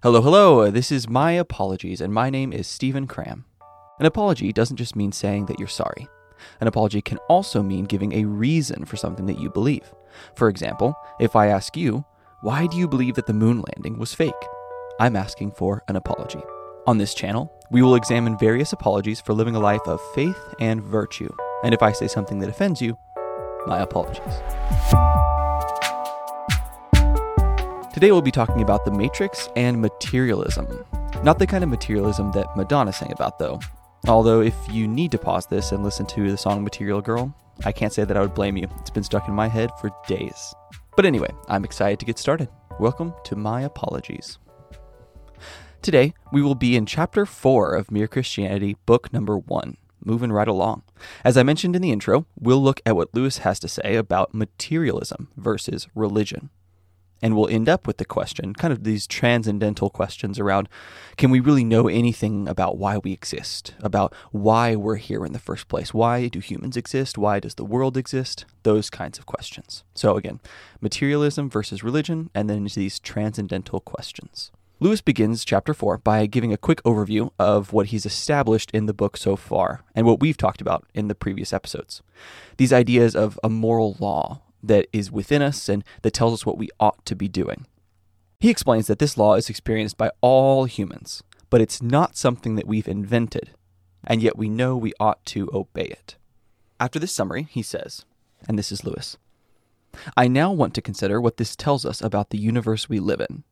Hello, hello. This is My Apologies, and my name is Stephen Cram. An apology doesn't just mean saying that you're sorry. An apology can also mean giving a reason for something that you believe. For example, if I ask you, why do you believe that the moon landing was fake? I'm asking for an apology. On this channel, we will examine various apologies for living a life of faith and virtue. And if I say something that offends you, my apologies. Today we'll be talking about the Matrix and materialism. Not the kind of materialism that Madonna sang about, though. Although, if you need to pause this and listen to the song Material Girl, I can't say that I would blame you. It's been stuck in my head for days. But anyway, I'm excited to get started. Welcome to My Apologies. Today, we will be in Chapter 4 of Mere Christianity, Book Number 1, moving right along. As I mentioned in the intro, we'll look at what Lewis has to say about materialism versus religion. And we'll end up with the question, kind of these transcendental questions around can we really know anything about why we exist, about why we're here in the first place? Why do humans exist? Why does the world exist? Those kinds of questions. So, again, materialism versus religion, and then these transcendental questions. Lewis begins chapter 4 by giving a quick overview of what he's established in the book so far and what we've talked about in the previous episodes. These ideas of a moral law, that is within us and that tells us what we ought to be doing. He explains that this law is experienced by all humans, but it's not something that we've invented, and yet we know we ought to obey it. After this summary, he says, and this is Lewis I now want to consider what this tells us about the universe we live in.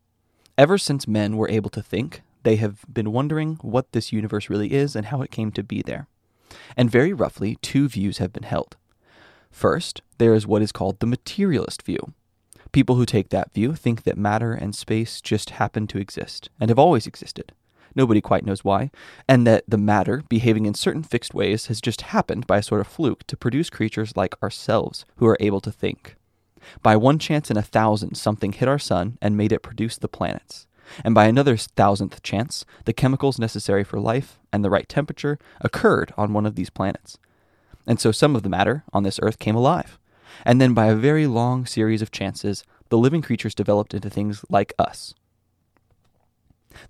Ever since men were able to think, they have been wondering what this universe really is and how it came to be there. And very roughly, two views have been held. First, there is what is called the materialist view. People who take that view think that matter and space just happen to exist and have always existed. Nobody quite knows why, and that the matter, behaving in certain fixed ways, has just happened by a sort of fluke to produce creatures like ourselves who are able to think. By one chance in a thousand, something hit our sun and made it produce the planets. And by another thousandth chance, the chemicals necessary for life and the right temperature occurred on one of these planets. And so some of the matter on this earth came alive. And then by a very long series of chances, the living creatures developed into things like us.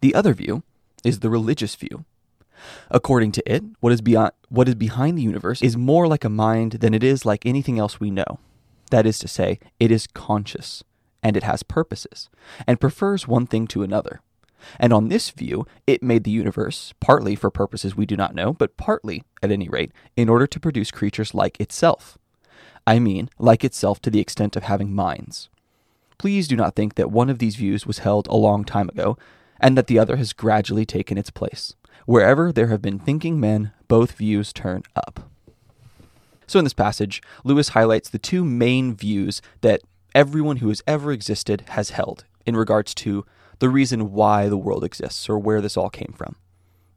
The other view is the religious view. According to it, what is beyond what is behind the universe is more like a mind than it is like anything else we know. That is to say, it is conscious and it has purposes and prefers one thing to another. And on this view, it made the universe, partly for purposes we do not know, but partly, at any rate, in order to produce creatures like itself. I mean, like itself to the extent of having minds. Please do not think that one of these views was held a long time ago, and that the other has gradually taken its place. Wherever there have been thinking men, both views turn up. So, in this passage, Lewis highlights the two main views that everyone who has ever existed has held in regards to the reason why the world exists or where this all came from.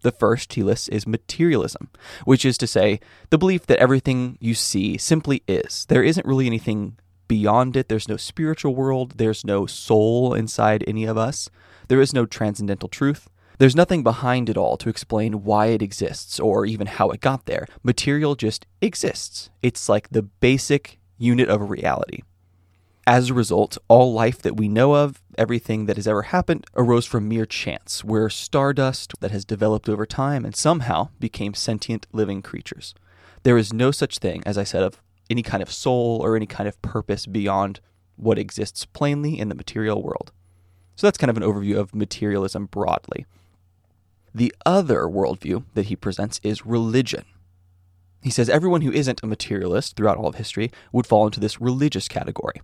The first he lists is materialism, which is to say, the belief that everything you see simply is. There isn't really anything beyond it. There's no spiritual world. There's no soul inside any of us. There is no transcendental truth. There's nothing behind it all to explain why it exists or even how it got there. Material just exists. It's like the basic unit of reality. As a result, all life that we know of, everything that has ever happened, arose from mere chance. We're stardust that has developed over time and somehow became sentient living creatures. There is no such thing, as I said, of any kind of soul or any kind of purpose beyond what exists plainly in the material world. So that's kind of an overview of materialism broadly. The other worldview that he presents is religion. He says everyone who isn't a materialist throughout all of history would fall into this religious category.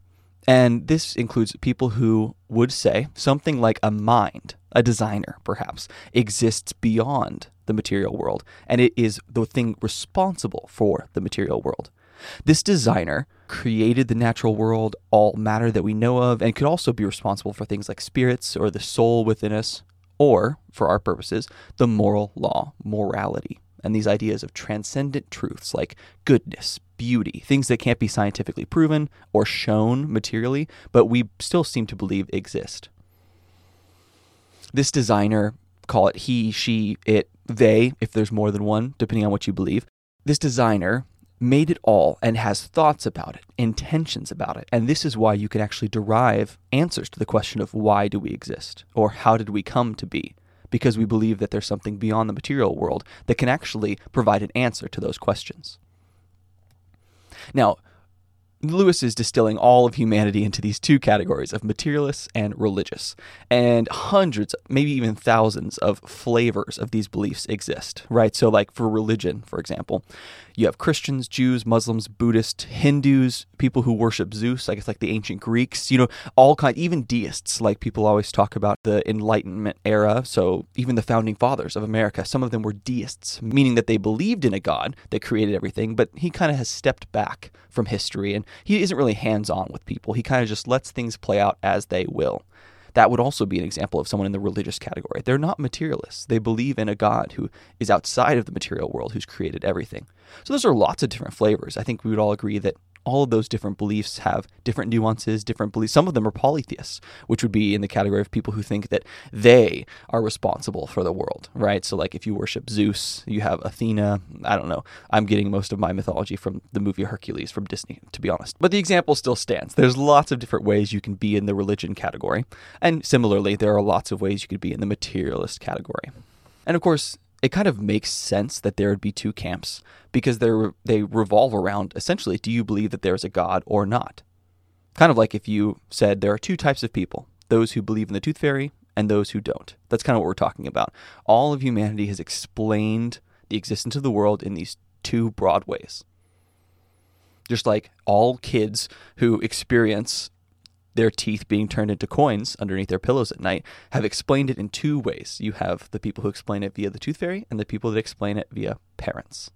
And this includes people who would say something like a mind, a designer perhaps, exists beyond the material world, and it is the thing responsible for the material world. This designer created the natural world, all matter that we know of, and could also be responsible for things like spirits or the soul within us, or, for our purposes, the moral law, morality and these ideas of transcendent truths like goodness, beauty, things that can't be scientifically proven or shown materially, but we still seem to believe exist. This designer, call it he, she, it, they, if there's more than one, depending on what you believe, this designer made it all and has thoughts about it, intentions about it. And this is why you can actually derive answers to the question of why do we exist or how did we come to be? Because we believe that there's something beyond the material world that can actually provide an answer to those questions. Now, Lewis is distilling all of humanity into these two categories of materialists and religious. And hundreds, maybe even thousands of flavors of these beliefs exist, right? So, like for religion, for example, you have Christians, Jews, Muslims, Buddhists, Hindus, people who worship Zeus, I guess like the ancient Greeks, you know, all kind, even deists, like people always talk about the Enlightenment era. So, even the founding fathers of America, some of them were deists, meaning that they believed in a God that created everything, but he kind of has stepped back from history and he isn't really hands on with people. He kind of just lets things play out as they will. That would also be an example of someone in the religious category. They're not materialists. They believe in a God who is outside of the material world, who's created everything. So those are lots of different flavors. I think we would all agree that all of those different beliefs have different nuances, different beliefs. Some of them are polytheists, which would be in the category of people who think that they are responsible for the world, right? So, like if you worship Zeus, you have Athena. I don't know. I'm getting most of my mythology from the movie Hercules from Disney, to be honest. But the example still stands. There's lots of different ways you can be in the religion category. And similarly, there are lots of ways you could be in the materialist category. And of course, it kind of makes sense that there would be two camps because they they revolve around essentially do you believe that there's a god or not? Kind of like if you said there are two types of people, those who believe in the tooth fairy and those who don't. That's kind of what we're talking about. All of humanity has explained the existence of the world in these two broad ways. Just like all kids who experience their teeth being turned into coins underneath their pillows at night have explained it in two ways. You have the people who explain it via the tooth fairy and the people that explain it via parents.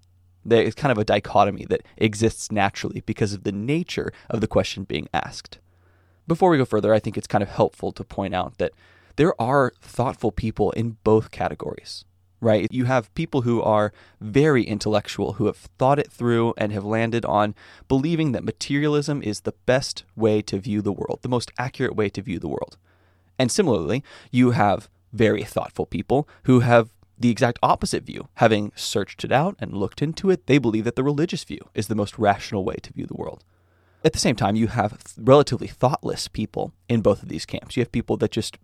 There's kind of a dichotomy that exists naturally because of the nature of the question being asked. Before we go further, I think it's kind of helpful to point out that there are thoughtful people in both categories right? You have people who are very intellectual, who have thought it through and have landed on believing that materialism is the best way to view the world, the most accurate way to view the world. And similarly, you have very thoughtful people who have the exact opposite view. Having searched it out and looked into it, they believe that the religious view is the most rational way to view the world. At the same time, you have relatively thoughtless people in both of these camps. You have people that just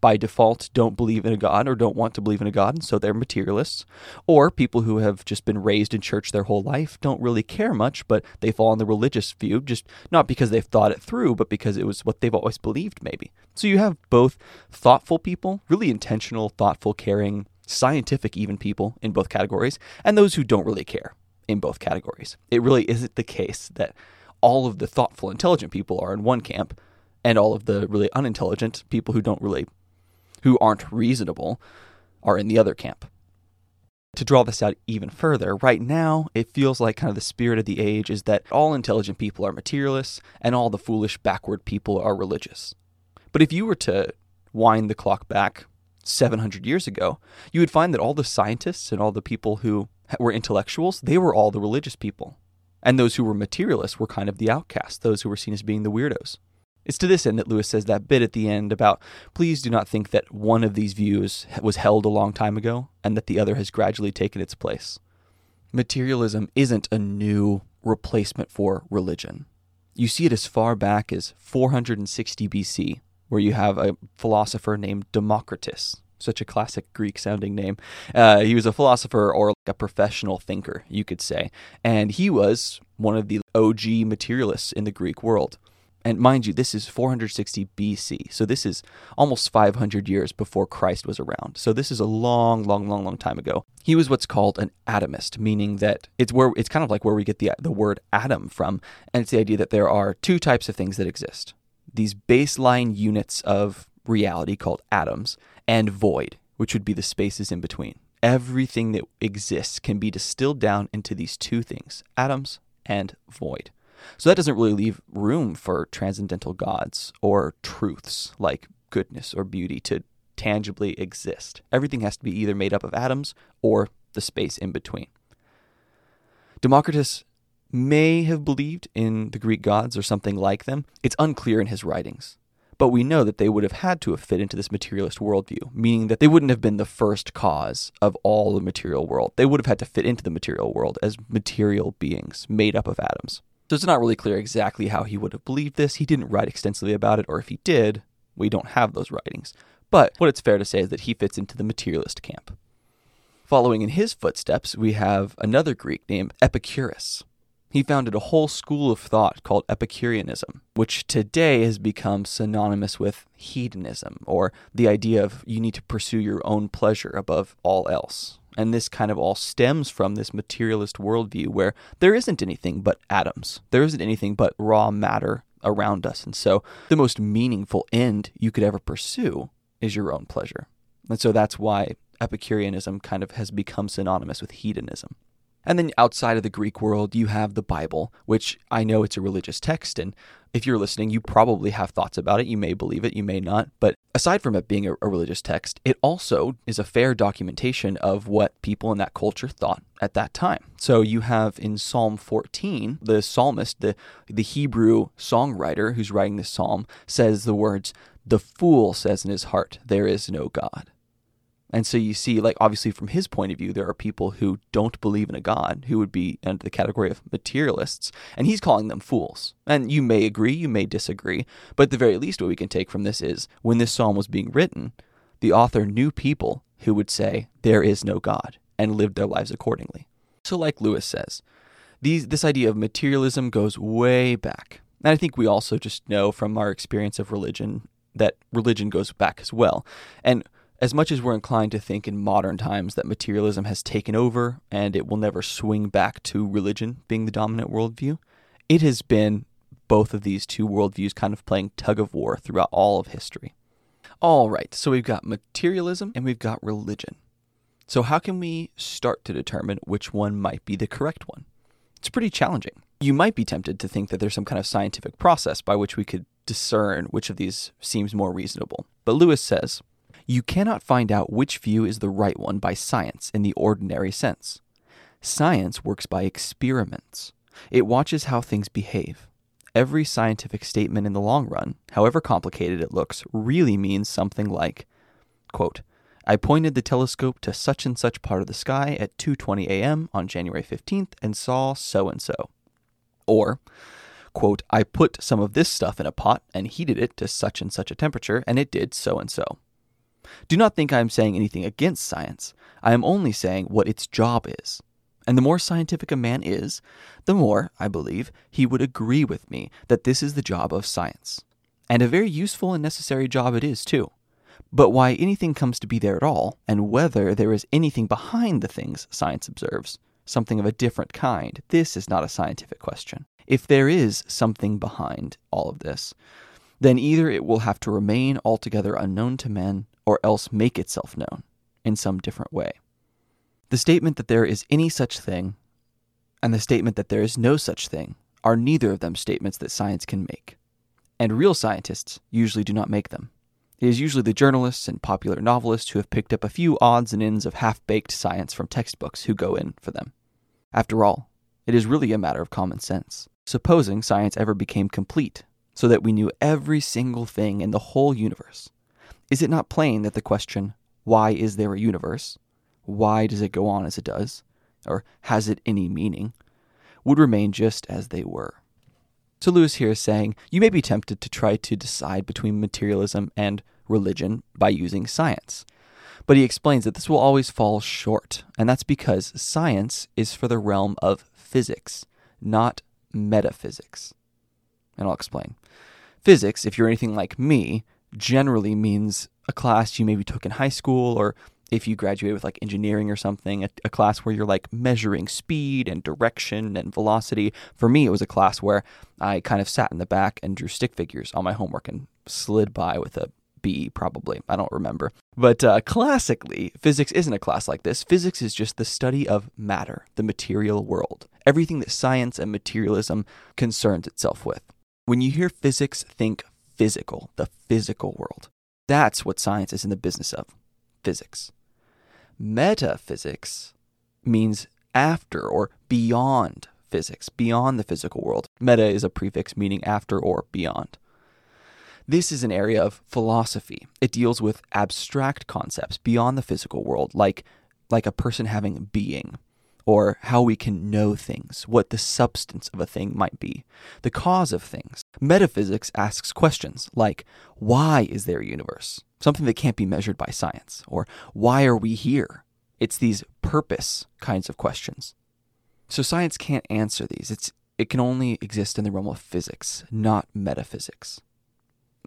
by default don't believe in a God or don't want to believe in a God, and so they're materialists. Or people who have just been raised in church their whole life don't really care much, but they fall on the religious view, just not because they've thought it through, but because it was what they've always believed, maybe. So you have both thoughtful people, really intentional, thoughtful, caring, scientific even people in both categories, and those who don't really care in both categories. It really isn't the case that all of the thoughtful, intelligent people are in one camp, and all of the really unintelligent people who don't really who aren't reasonable are in the other camp. To draw this out even further, right now it feels like kind of the spirit of the age is that all intelligent people are materialists and all the foolish, backward people are religious. But if you were to wind the clock back 700 years ago, you would find that all the scientists and all the people who were intellectuals, they were all the religious people. And those who were materialists were kind of the outcasts, those who were seen as being the weirdos. It's to this end that Lewis says that bit at the end about please do not think that one of these views was held a long time ago and that the other has gradually taken its place. Materialism isn't a new replacement for religion. You see it as far back as 460 BC, where you have a philosopher named Democritus, such a classic Greek sounding name. Uh, he was a philosopher or a professional thinker, you could say, and he was one of the OG materialists in the Greek world. And mind you, this is 460 BC. So this is almost 500 years before Christ was around. So this is a long, long, long, long time ago. He was what's called an atomist, meaning that it's where it's kind of like where we get the the word atom from, and it's the idea that there are two types of things that exist. These baseline units of reality called atoms and void, which would be the spaces in between. Everything that exists can be distilled down into these two things, atoms and void. So that doesn't really leave room for transcendental gods or truths like goodness or beauty to tangibly exist. Everything has to be either made up of atoms or the space in between. Democritus may have believed in the Greek gods or something like them. It's unclear in his writings. but we know that they would have had to have fit into this materialist worldview, meaning that they wouldn't have been the first cause of all the material world. They would have had to fit into the material world as material beings made up of atoms. So it's not really clear exactly how he would have believed this. He didn't write extensively about it, or if he did, we don't have those writings. But what it's fair to say is that he fits into the materialist camp. Following in his footsteps, we have another Greek named Epicurus. He founded a whole school of thought called Epicureanism, which today has become synonymous with hedonism, or the idea of you need to pursue your own pleasure above all else. And this kind of all stems from this materialist worldview where there isn't anything but atoms, there isn't anything but raw matter around us. And so the most meaningful end you could ever pursue is your own pleasure. And so that's why Epicureanism kind of has become synonymous with hedonism. And then outside of the Greek world, you have the Bible, which I know it's a religious text. And if you're listening, you probably have thoughts about it. You may believe it, you may not. But aside from it being a, religious text, it also is a fair documentation of what people in that culture thought at that time. So you have in Psalm 14, the psalmist, the, the Hebrew songwriter who's writing this psalm, says the words, The fool says in his heart, There is no God. And so you see, like, obviously, from his point of view, there are people who don't believe in a God who would be under the category of materialists, and he's calling them fools. And you may agree, you may disagree, but at the very least, what we can take from this is when this psalm was being written, the author knew people who would say, There is no God, and lived their lives accordingly. So, like Lewis says, these, this idea of materialism goes way back. And I think we also just know from our experience of religion that religion goes back as well. And as much as we're inclined to think in modern times that materialism has taken over and it will never swing back to religion being the dominant worldview, it has been both of these two worldviews kind of playing tug of war throughout all of history. All right, so we've got materialism and we've got religion. So, how can we start to determine which one might be the correct one? It's pretty challenging. You might be tempted to think that there's some kind of scientific process by which we could discern which of these seems more reasonable. But Lewis says you cannot find out which view is the right one by science in the ordinary sense. Science works by experiments. It watches how things behave. Every scientific statement in the long run, however complicated it looks, really means something like, quote, I pointed the telescope to such and such part of the sky at 2:20 a.m. on January 15th and saw so and so. Or, quote, I put some of this stuff in a pot and heated it to such and such a temperature and it did so and so. Do not think I am saying anything against science. I am only saying what its job is. And the more scientific a man is, the more, I believe, he would agree with me that this is the job of science. And a very useful and necessary job it is, too. But why anything comes to be there at all, and whether there is anything behind the things science observes, something of a different kind, this is not a scientific question. If there is something behind all of this, then either it will have to remain altogether unknown to men, or else make itself known in some different way. The statement that there is any such thing and the statement that there is no such thing are neither of them statements that science can make. And real scientists usually do not make them. It is usually the journalists and popular novelists who have picked up a few odds and ends of half baked science from textbooks who go in for them. After all, it is really a matter of common sense. Supposing science ever became complete, so that we knew every single thing in the whole universe, is it not plain that the question, why is there a universe? Why does it go on as it does? Or has it any meaning? would remain just as they were. So Lewis here is saying you may be tempted to try to decide between materialism and religion by using science. But he explains that this will always fall short, and that's because science is for the realm of physics, not metaphysics. And I'll explain. Physics, if you're anything like me, generally means a class you maybe took in high school or if you graduate with like engineering or something, a, a, class where you're like measuring speed and direction and velocity. For me, it was a class where I kind of sat in the back and drew stick figures on my homework and slid by with a B, probably. I don't remember. But uh, classically, physics isn't a class like this. Physics is just the study of matter, the material world, everything that science and materialism concerns itself with. When you hear physics, think physical, the physical world. That's what science is in the business of physics. Metaphysics means after or beyond physics, beyond the physical world. Meta is a prefix meaning after or beyond. This is an area of philosophy. It deals with abstract concepts beyond the physical world, like, like a person having being, or how we can know things, what the substance of a thing might be, the cause of things. Metaphysics asks questions like, why is there a universe? Something that can't be measured by science. Or why are we here? It's these purpose kinds of questions. So science can't answer these. It's it can only exist in the realm of physics, not metaphysics.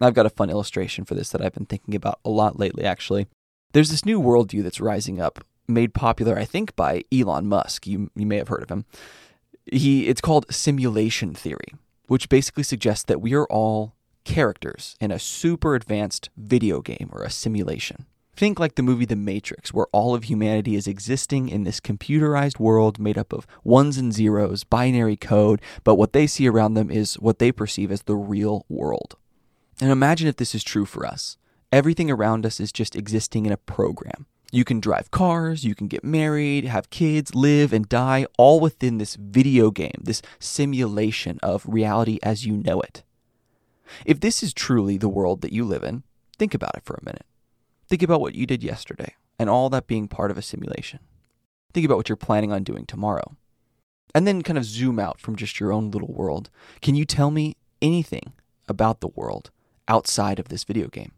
I've got a fun illustration for this that I've been thinking about a lot lately, actually. There's this new worldview that's rising up, made popular, I think, by Elon Musk. You, you may have heard of him. He, it's called simulation theory, which basically suggests that we are all characters in a super advanced video game or a simulation. Think like the movie The Matrix, where all of humanity is existing in this computerized world made up of ones and zeros, binary code, but what they see around them is what they perceive as the real world. And imagine if this is true for us. Everything around us is just existing in a program. You can drive cars, you can get married, have kids, live and die, all within this video game, this simulation of reality as you know it. If this is truly the world that you live in, think about it for a minute. Think about what you did yesterday and all that being part of a simulation. Think about what you're planning on doing tomorrow. And then kind of zoom out from just your own little world. Can you tell me anything about the world outside of this video game?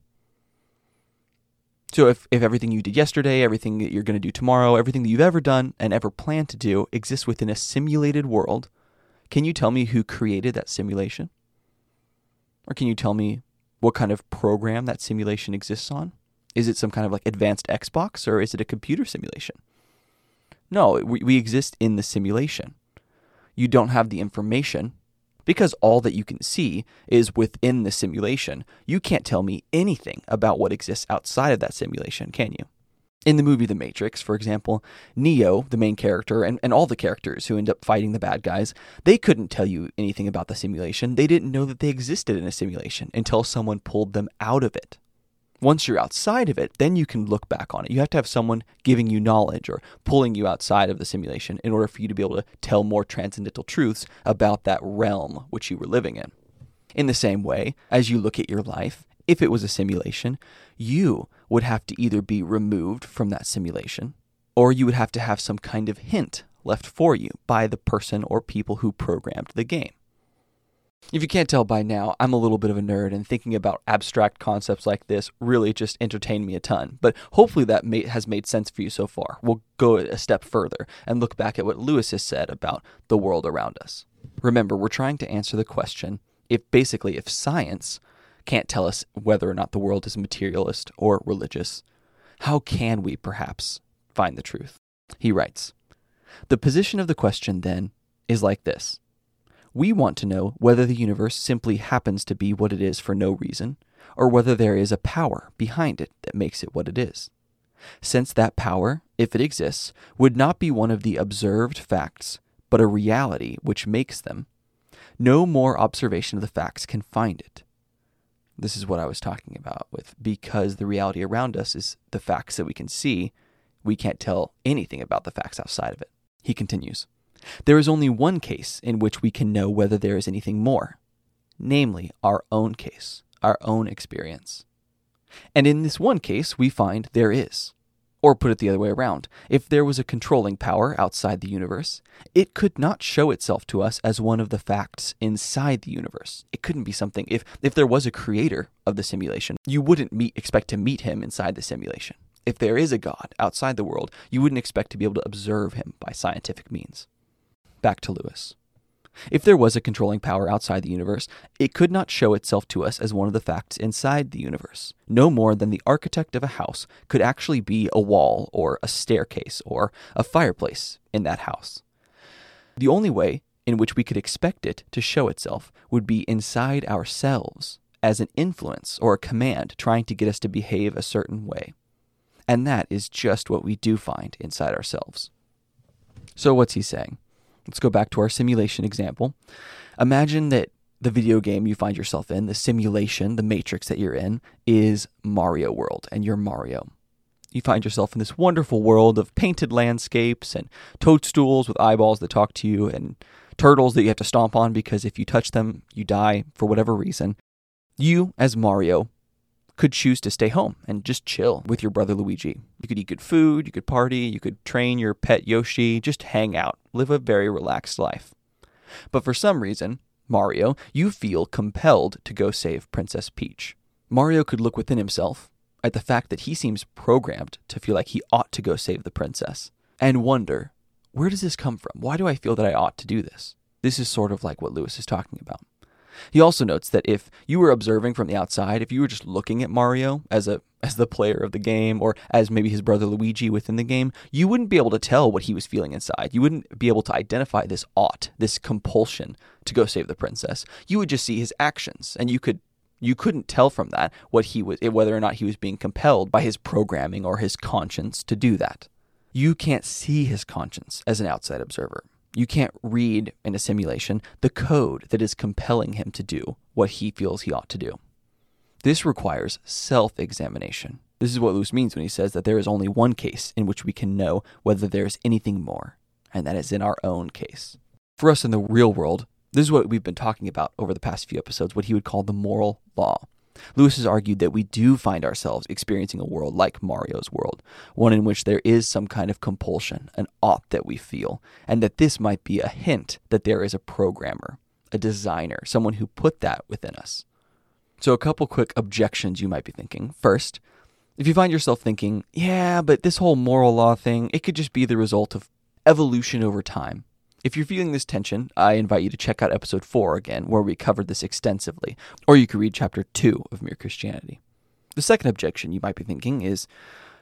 So, if, if everything you did yesterday, everything that you're going to do tomorrow, everything that you've ever done and ever plan to do exists within a simulated world, can you tell me who created that simulation? Or can you tell me what kind of program that simulation exists on? Is it some kind of like advanced Xbox or is it a computer simulation? No, we, we exist in the simulation. You don't have the information because all that you can see is within the simulation. You can't tell me anything about what exists outside of that simulation, can you? In the movie The Matrix, for example, Neo, the main character, and, and all the characters who end up fighting the bad guys, they couldn't tell you anything about the simulation. They didn't know that they existed in a simulation until someone pulled them out of it. Once you're outside of it, then you can look back on it. You have to have someone giving you knowledge or pulling you outside of the simulation in order for you to be able to tell more transcendental truths about that realm which you were living in. In the same way, as you look at your life, if it was a simulation, you would have to either be removed from that simulation or you would have to have some kind of hint left for you by the person or people who programmed the game. If you can't tell by now, I'm a little bit of a nerd, and thinking about abstract concepts like this really just entertained me a ton. But hopefully that may, has made sense for you so far. We'll go a step further and look back at what Lewis has said about the world around us. Remember, we're trying to answer the question if basically, if science can't tell us whether or not the world is materialist or religious, how can we perhaps find the truth? He writes The position of the question, then, is like this. We want to know whether the universe simply happens to be what it is for no reason, or whether there is a power behind it that makes it what it is. Since that power, if it exists, would not be one of the observed facts, but a reality which makes them, no more observation of the facts can find it. This is what I was talking about with because the reality around us is the facts that we can see, we can't tell anything about the facts outside of it. He continues. There is only one case in which we can know whether there is anything more, namely our own case, our own experience. And in this one case, we find there is. Or put it the other way around, if there was a controlling power outside the universe, it could not show itself to us as one of the facts inside the universe. It couldn't be something if if there was a creator of the simulation, you wouldn't meet expect to meet him inside the simulation. If there is a god outside the world, you wouldn't expect to be able to observe him by scientific means back to Lewis. If there was a controlling power outside the universe, it could not show itself to us as one of the facts inside the universe, no more than the architect of a house could actually be a wall or a staircase or a fireplace in that house. The only way in which we could expect it to show itself would be inside ourselves, as an influence or a command trying to get us to behave a certain way. And that is just what we do find inside ourselves. So, what's he saying? Let's go back to our simulation example. Imagine that the video game you find yourself in, the simulation, the matrix that you're in, is Mario World, and you're Mario. You find yourself in this wonderful world of painted landscapes and toadstools with eyeballs that talk to you, and turtles that you have to stomp on because if you touch them, you die for whatever reason. You, as Mario, could choose to stay home and just chill with your brother Luigi. You could eat good food, you could party, you could train your pet Yoshi, just hang out, live a very relaxed life. But for some reason, Mario, you feel compelled to go save Princess Peach. Mario could look within himself at the fact that he seems programmed to feel like he ought to go save the princess and wonder, where does this come from? Why do I feel that I ought to do this? This is sort of like what Lewis is talking about. He also notes that if you were observing from the outside, if you were just looking at Mario as a as the player of the game or as maybe his brother Luigi within the game, you wouldn't be able to tell what he was feeling inside. You wouldn't be able to identify this ought, this compulsion to go save the princess. You would just see his actions and you could you couldn't tell from that what he was eh, whether or not he was being compelled by his programming or his conscience to do that. You can't see his conscience as an outside observer. You can't read in a simulation the code that is compelling him to do what he feels he ought to do. This requires self examination. This is what Lewis means when he says that there is only one case in which we can know whether there is anything more, and that is in our own case. For us in the real world, this is what we've been talking about over the past few episodes, what he would call the moral law. Lewis has argued that we do find ourselves experiencing a world like Mario's world, one in which there is some kind of compulsion, an ought that we feel, and that this might be a hint that there is a programmer, a designer, someone who put that within us. So, a couple quick objections you might be thinking. First, if you find yourself thinking, yeah, but this whole moral law thing, it could just be the result of evolution over time. If you're feeling this tension, I invite you to check out episode 4 again, where we covered this extensively, or you could read chapter 2 of Mere Christianity. The second objection you might be thinking is,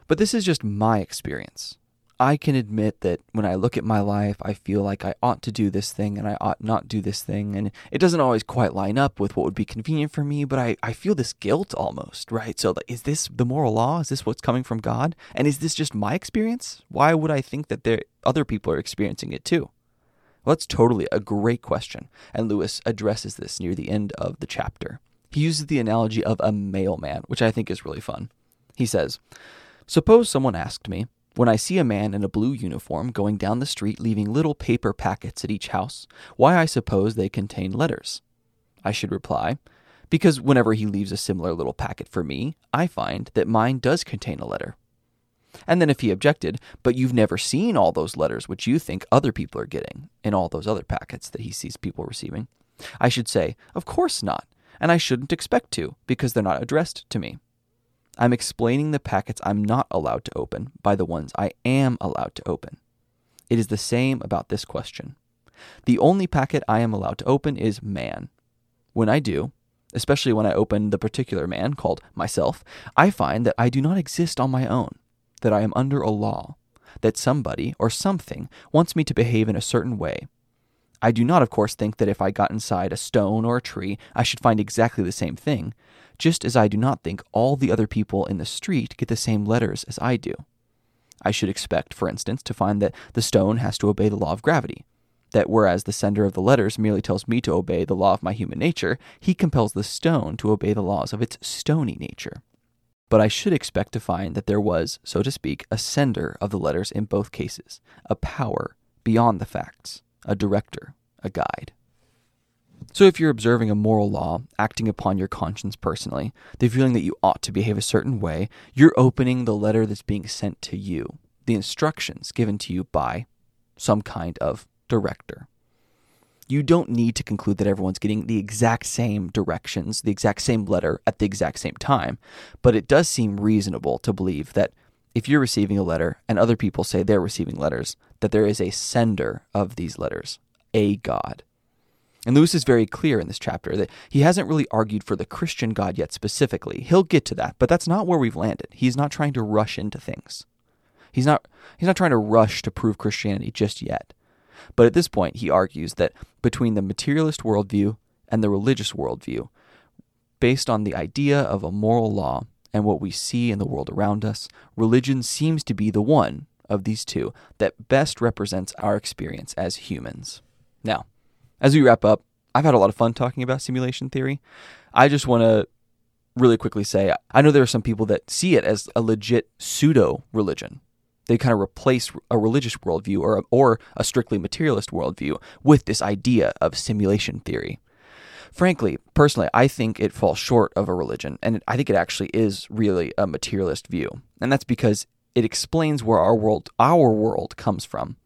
but this is just my experience. I can admit that when I look at my life, I feel like I ought to do this thing and I ought not do this thing. And it doesn't always quite line up with what would be convenient for me, but I, I feel this guilt almost, right? So, is this the moral law? Is this what's coming from God? And is this just my experience? Why would I think that there, other people are experiencing it too? Well, that's totally a great question, and Lewis addresses this near the end of the chapter. He uses the analogy of a mailman, which I think is really fun. He says, Suppose someone asked me, when I see a man in a blue uniform going down the street leaving little paper packets at each house, why I suppose they contain letters. I should reply, because whenever he leaves a similar little packet for me, I find that mine does contain a letter. And then if he objected, but you've never seen all those letters which you think other people are getting in all those other packets that he sees people receiving, I should say, Of course not, and I shouldn't expect to, because they're not addressed to me. I'm explaining the packets I'm not allowed to open by the ones I am allowed to open. It is the same about this question. The only packet I am allowed to open is man. When I do, especially when I open the particular man called myself, I find that I do not exist on my own that I am under a law, that somebody or something wants me to behave in a certain way. I do not, of course, think that if I got inside a stone or a tree, I should find exactly the same thing, just as I do not think all the other people in the street get the same letters as I do. I should expect, for instance, to find that the stone has to obey the law of gravity, that whereas the sender of the letters merely tells me to obey the law of my human nature, he compels the stone to obey the laws of its stony nature but I should expect to find that there was, so to speak, a sender of the letters in both cases, a power beyond the facts, a director, a guide. So, if you're observing a moral law, acting upon your conscience personally, the feeling that you ought to behave a certain way, you're opening the letter that's being sent to you, the instructions given to you by some kind of director you don't need to conclude that everyone's getting the exact same directions, the exact same letter at the exact same time. But it does seem reasonable to believe that if you're receiving a letter and other people say they're receiving letters, that there is a sender of these letters, a God. And Lewis is very clear in this chapter that he hasn't really argued for the Christian God yet specifically. He'll get to that, but that's not where we've landed. He's not trying to rush into things. He's not he's not trying to rush to prove Christianity just yet. But at this point, he argues that between the materialist worldview and the religious worldview, based on the idea of a moral law and what we see in the world around us, religion seems to be the one of these two that best represents our experience as humans. Now, as we wrap up, I've had a lot of fun talking about simulation theory. I just want to really quickly say I know there are some people that see it as a legit pseudo religion. They kind of replace a religious worldview or, or a strictly materialist worldview with this idea of simulation theory. Frankly, personally, I think it falls short of a religion, and I think it actually is really a materialist view. And that's because it explains where our world our world comes from.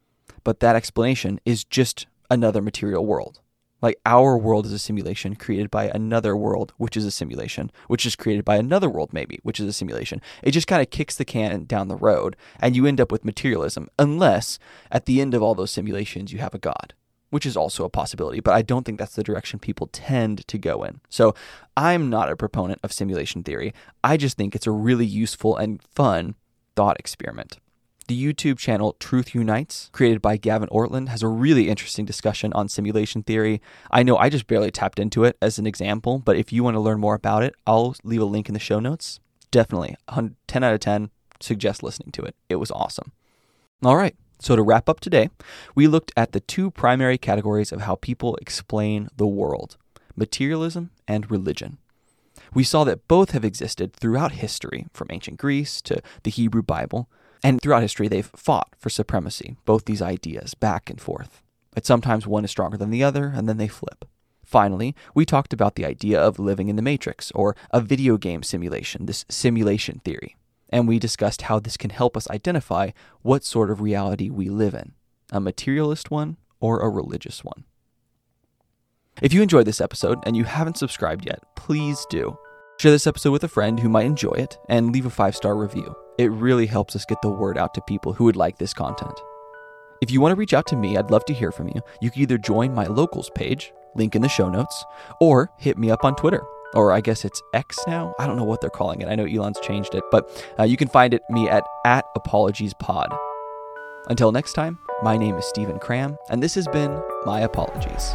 But that explanation is just another material world. Like our world is a simulation created by another world, which is a simulation, which is created by another world, maybe, which is a simulation. It just kind of kicks the can down the road, and you end up with materialism, unless at the end of all those simulations you have a God, which is also a possibility. But I don't think that's the direction people tend to go in. So I'm not a proponent of simulation theory. I just think it's a really useful and fun thought experiment. The YouTube channel Truth Unites, created by Gavin Ortlund, has a really interesting discussion on simulation theory. I know I just barely tapped into it as an example, but if you want to learn more about it, I'll leave a link in the show notes. Definitely, 10 out of 10, suggest listening to it. It was awesome. All right, so to wrap up today, we looked at the two primary categories of how people explain the world materialism and religion. We saw that both have existed throughout history, from ancient Greece to the Hebrew Bible, and throughout history, they've fought for supremacy, both these ideas, back and forth. But sometimes one is stronger than the other, and then they flip. Finally, we talked about the idea of living in the Matrix, or a video game simulation, this simulation theory. And we discussed how this can help us identify what sort of reality we live in a materialist one or a religious one. If you enjoyed this episode and you haven't subscribed yet, please do. Share this episode with a friend who might enjoy it and leave a five star review. It really helps us get the word out to people who would like this content. If you want to reach out to me, I'd love to hear from you. You can either join my locals page, link in the show notes, or hit me up on Twitter. Or I guess it's X now. I don't know what they're calling it. I know Elon's changed it, but uh, you can find it me at at apologies pod. Until next time, my name is Stephen Cram, and this has been my apologies.